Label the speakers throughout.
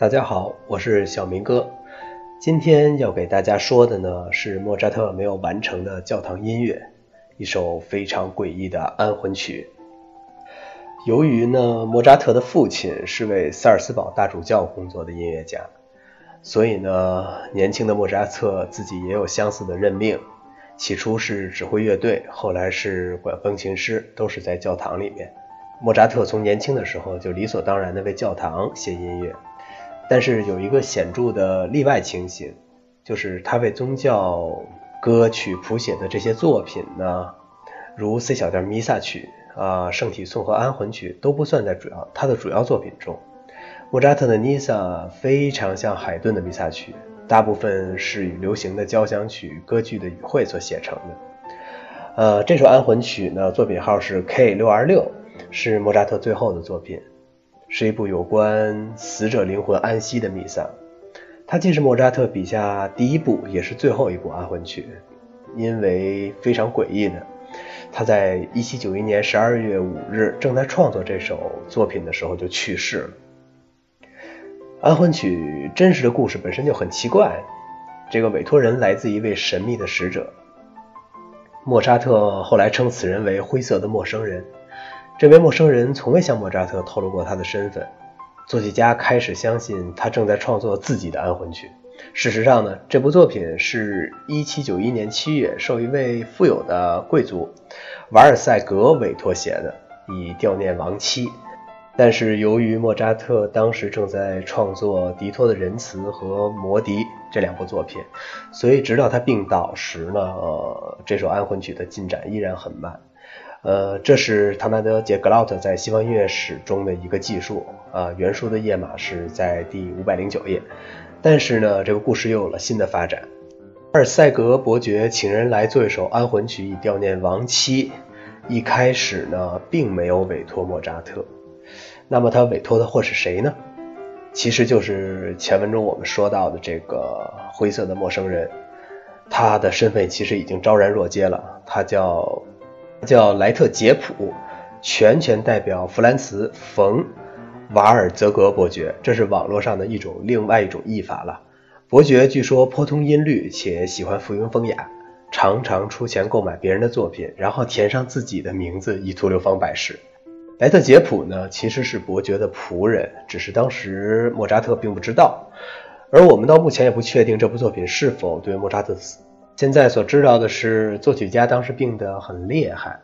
Speaker 1: 大家好，我是小明哥。今天要给大家说的呢是莫扎特没有完成的教堂音乐，一首非常诡异的安魂曲。由于呢莫扎特的父亲是为萨尔斯堡大主教工作的音乐家，所以呢年轻的莫扎特自己也有相似的任命。起初是指挥乐队，后来是管风琴师，都是在教堂里面。莫扎特从年轻的时候就理所当然的为教堂写音乐。但是有一个显著的例外情形，就是他为宗教歌曲谱写的这些作品呢，如 C 小调弥撒曲啊、圣体颂和安魂曲都不算在主要他的主要作品中。莫扎特的弥撒非常像海顿的弥撒曲，大部分是以流行的交响曲歌剧的语汇所写成的。呃，这首安魂曲呢，作品号是 K 六二六，是莫扎特最后的作品。是一部有关死者灵魂安息的弥撒，它既是莫扎特笔下第一部，也是最后一部安魂曲。因为非常诡异的，他在1791年12月5日正在创作这首作品的时候就去世了。安魂曲真实的故事本身就很奇怪，这个委托人来自一位神秘的使者，莫扎特后来称此人为“灰色的陌生人”。这位陌生人从未向莫扎特透露过他的身份，作曲家开始相信他正在创作自己的安魂曲。事实上呢，这部作品是一七九一年七月受一位富有的贵族瓦尔塞格委托写的，以悼念亡妻。但是由于莫扎特当时正在创作《迪托的仁慈》和《魔笛》这两部作品，所以直到他病倒时呢，这首安魂曲的进展依然很慢。呃，这是唐纳德·杰格劳特在西方音乐史中的一个记述啊，原书的页码是在第五百零九页。但是呢，这个故事又有了新的发展。阿尔塞格伯爵请人来做一首安魂曲以悼念亡妻，一开始呢，并没有委托莫扎特。那么他委托的或是谁呢？其实就是前文中我们说到的这个灰色的陌生人，他的身份其实已经昭然若揭了，他叫。叫莱特杰普，全权代表弗兰茨·冯·瓦尔泽格伯爵，这是网络上的一种另外一种译法了。伯爵据说颇通音律，且喜欢附庸风雅，常常出钱购买别人的作品，然后填上自己的名字，以图流芳百世。莱特杰普呢，其实是伯爵的仆人，只是当时莫扎特并不知道，而我们到目前也不确定这部作品是否对莫扎特死。现在所知道的是，作曲家当时病得很厉害，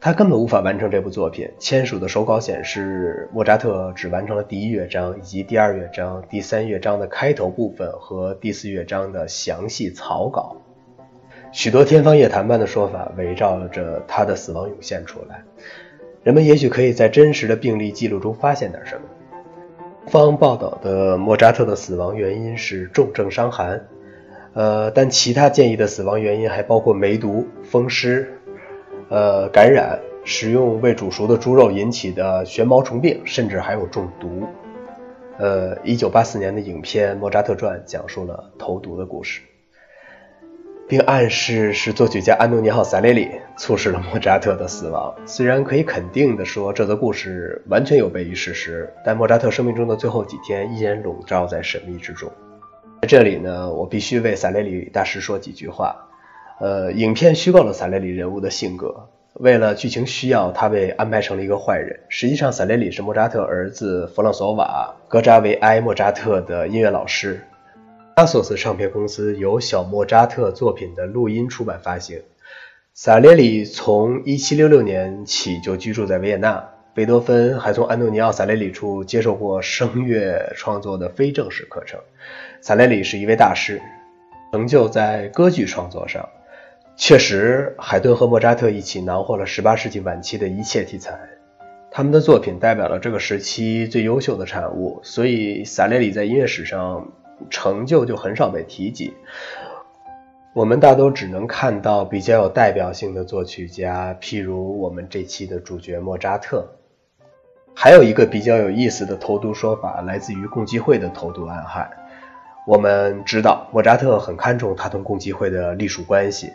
Speaker 1: 他根本无法完成这部作品。签署的手稿显示，莫扎特只完成了第一乐章以及第二乐章、第三乐章的开头部分和第四乐章的详细草稿。许多天方夜谭般的说法围绕着他的死亡涌现出来。人们也许可以在真实的病例记录中发现点什么。方报道的莫扎特的死亡原因是重症伤寒。呃，但其他建议的死亡原因还包括梅毒、风湿、呃感染、食用未煮熟的猪肉引起的旋毛虫病，甚至还有中毒。呃，一九八四年的影片《莫扎特传》讲述了投毒的故事，并暗示是作曲家安东尼奥·萨雷里促使了莫扎特的死亡。虽然可以肯定的说这则故事完全有悖于事实，但莫扎特生命中的最后几天依然笼罩在神秘之中。这里呢，我必须为萨列里大师说几句话。呃，影片虚构了萨列里人物的性格，为了剧情需要，他被安排成了一个坏人。实际上，萨列里是莫扎特儿子弗朗索瓦·格扎维埃·莫扎特的音乐老师。阿索斯唱片公司有小莫扎特作品的录音出版发行。萨列里从1766年起就居住在维也纳。贝多芬还从安东尼奥·萨列里处接受过声乐创作的非正式课程。萨列里是一位大师，成就在歌剧创作上。确实，海顿和莫扎特一起囊括了18世纪晚期的一切题材，他们的作品代表了这个时期最优秀的产物，所以萨列里在音乐史上成就就很少被提及。我们大都只能看到比较有代表性的作曲家，譬如我们这期的主角莫扎特。还有一个比较有意思的投毒说法，来自于共济会的投毒暗害。我们知道莫扎特很看重他同共济会的隶属关系，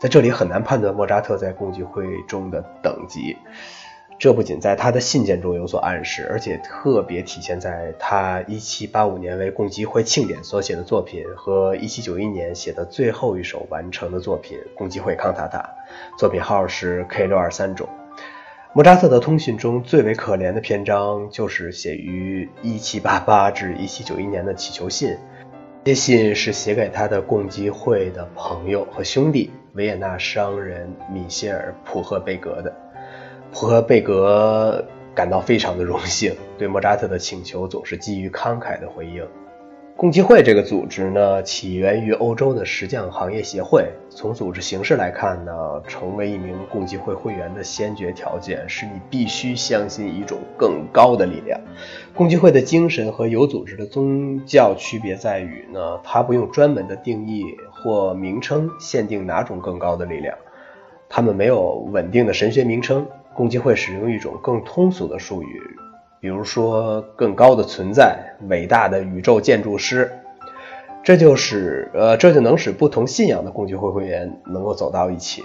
Speaker 1: 在这里很难判断莫扎特在共济会中的等级。这不仅在他的信件中有所暗示，而且特别体现在他1785年为共济会庆典所写的作品和1791年写的最后一首完成的作品《共济会康塔塔》，作品号是 K623 中。莫扎特的通讯中最为可怜的篇章，就是写于1788至1791年的祈求信。这信是写给他的共济会的朋友和兄弟维也纳商人米歇尔·普赫贝格的。普赫贝格感到非常的荣幸，对莫扎特的请求总是给予慷慨的回应。共济会这个组织呢，起源于欧洲的石匠行业协会。从组织形式来看呢，成为一名共济会会员的先决条件是你必须相信一种更高的力量。共济会的精神和有组织的宗教区别在于呢，它不用专门的定义或名称限定哪种更高的力量，他们没有稳定的神学名称。共济会使用一种更通俗的术语。比如说，更高的存在，伟大的宇宙建筑师，这就使呃，这就能使不同信仰的共济会会员能够走到一起。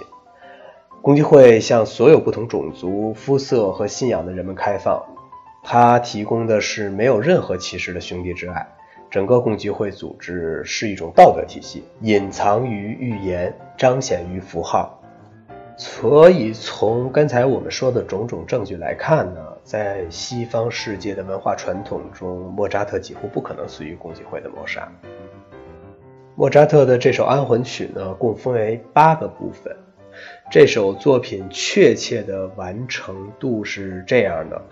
Speaker 1: 共济会向所有不同种族、肤色和信仰的人们开放，它提供的是没有任何歧视的兄弟之爱。整个共济会组织是一种道德体系，隐藏于预言，彰显于符号。所以，从刚才我们说的种种证据来看呢，在西方世界的文化传统中，莫扎特几乎不可能死于共济会的谋杀。莫扎特的这首安魂曲呢，共分为八个部分。这首作品确切的完成度是这样的：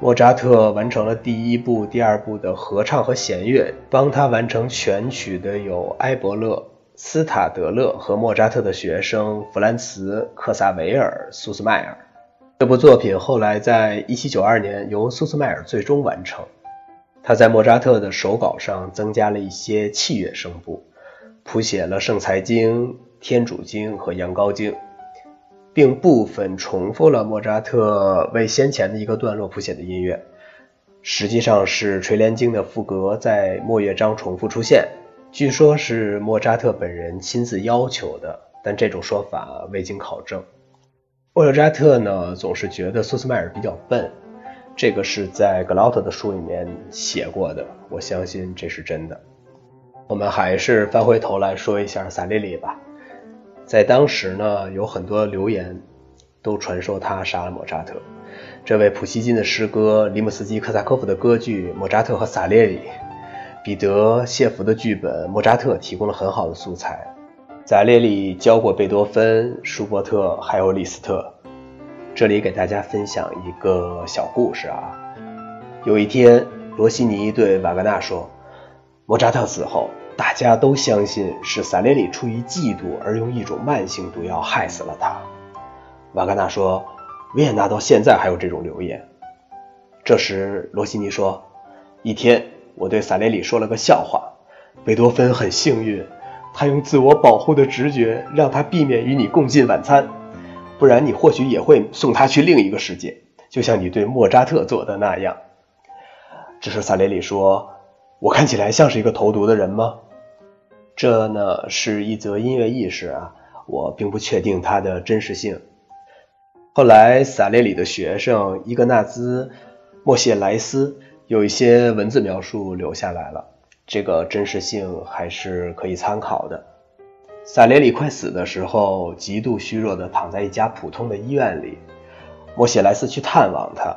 Speaker 1: 莫扎特完成了第一部、第二部的合唱和弦乐，帮他完成全曲的有埃伯勒。斯塔德勒和莫扎特的学生弗兰茨·克萨维尔·苏斯迈尔。这部作品后来在1792年由苏斯迈尔最终完成。他在莫扎特的手稿上增加了一些器乐声部，谱写了圣财经、天主经和羊羔经，并部分重复了莫扎特为先前的一个段落谱写的音乐。实际上是垂帘经的副格在末乐章重复出现。据说，是莫扎特本人亲自要求的，但这种说法未经考证。莫扎特呢，总是觉得苏斯迈尔比较笨，这个是在格劳特的书里面写过的，我相信这是真的。我们还是翻回头来说一下萨列里吧。在当时呢，有很多流言都传说他杀了莫扎特。这位普希金的诗歌，里姆斯基科萨科夫的歌剧《莫扎特和萨列里》。彼得·谢弗的剧本，莫扎特提供了很好的素材。萨列里教过贝多芬、舒伯特，还有李斯特。这里给大家分享一个小故事啊。有一天，罗西尼对瓦格纳说：“莫扎特死后，大家都相信是萨列里出于嫉妒而用一种慢性毒药害死了他。”瓦格纳说：“维也纳到现在还有这种流言。”这时，罗西尼说：“一天。”我对萨列里说了个笑话。贝多芬很幸运，他用自我保护的直觉让他避免与你共进晚餐，不然你或许也会送他去另一个世界，就像你对莫扎特做的那样。这时萨列里说：“我看起来像是一个投毒的人吗？”这呢是一则音乐轶事啊，我并不确定它的真实性。后来萨列里的学生伊格纳兹·莫谢莱斯。有一些文字描述留下来了，这个真实性还是可以参考的。萨列里快死的时候，极度虚弱的躺在一家普通的医院里。莫谢莱斯去探望他，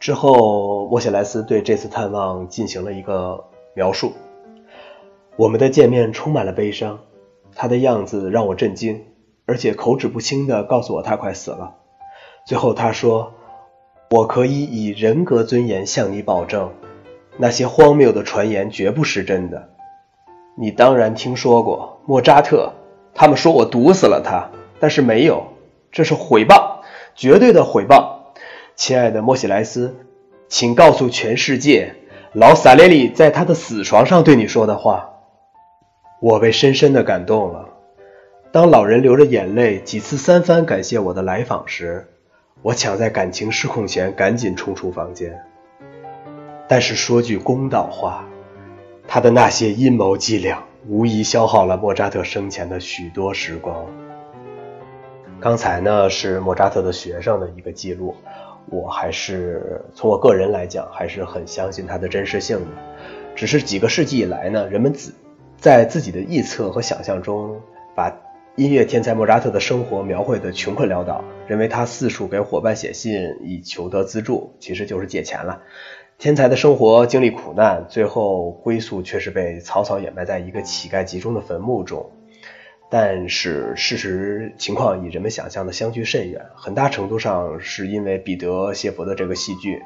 Speaker 1: 之后莫谢莱斯对这次探望进行了一个描述：我们的见面充满了悲伤，他的样子让我震惊，而且口齿不清地告诉我他快死了。最后他说。我可以以人格尊严向你保证，那些荒谬的传言绝不是真的。你当然听说过莫扎特，他们说我毒死了他，但是没有，这是毁谤，绝对的毁谤。亲爱的莫西莱斯，请告诉全世界，老萨列里在他的死床上对你说的话。我被深深的感动了。当老人流着眼泪几次三番感谢我的来访时。我抢在感情失控前赶紧冲出房间。但是说句公道话，他的那些阴谋伎俩无疑消耗了莫扎特生前的许多时光。刚才呢是莫扎特的学生的一个记录，我还是从我个人来讲，还是很相信他的真实性的。只是几个世纪以来呢，人们自在自己的臆测和想象中，把音乐天才莫扎特的生活描绘的穷困潦倒，认为他四处给伙伴写信以求得资助，其实就是借钱了。天才的生活经历苦难，最后归宿却是被草草掩埋在一个乞丐集中的坟墓中。但是事实情况与人们想象的相距甚远，很大程度上是因为彼得谢佛的这个戏剧，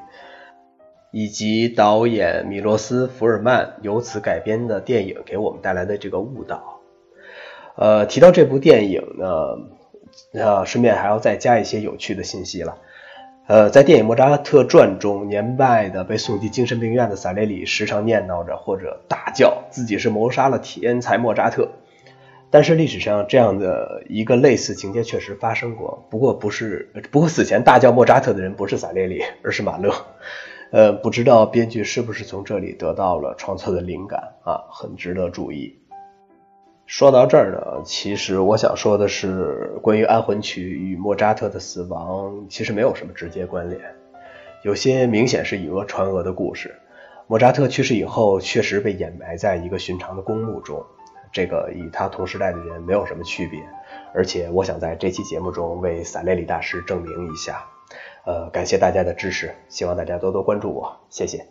Speaker 1: 以及导演米洛斯福尔曼由此改编的电影给我们带来的这个误导。呃，提到这部电影呢，呃，顺便还要再加一些有趣的信息了。呃，在电影《莫扎特传》中，年迈的被送进精神病院的萨列里时常念叨着或者大叫自己是谋杀了天才莫扎特。但是历史上这样的一个类似情节确实发生过，不过不是，不过死前大叫莫扎特的人不是萨列里，而是马勒。呃，不知道编剧是不是从这里得到了创作的灵感啊，很值得注意。说到这儿呢，其实我想说的是，关于安魂曲与莫扎特的死亡其实没有什么直接关联，有些明显是以讹传讹的故事。莫扎特去世以后，确实被掩埋在一个寻常的公墓中。这个与他同时代的人没有什么区别，而且我想在这期节目中为萨列里大师证明一下。呃，感谢大家的支持，希望大家多多关注我，谢谢。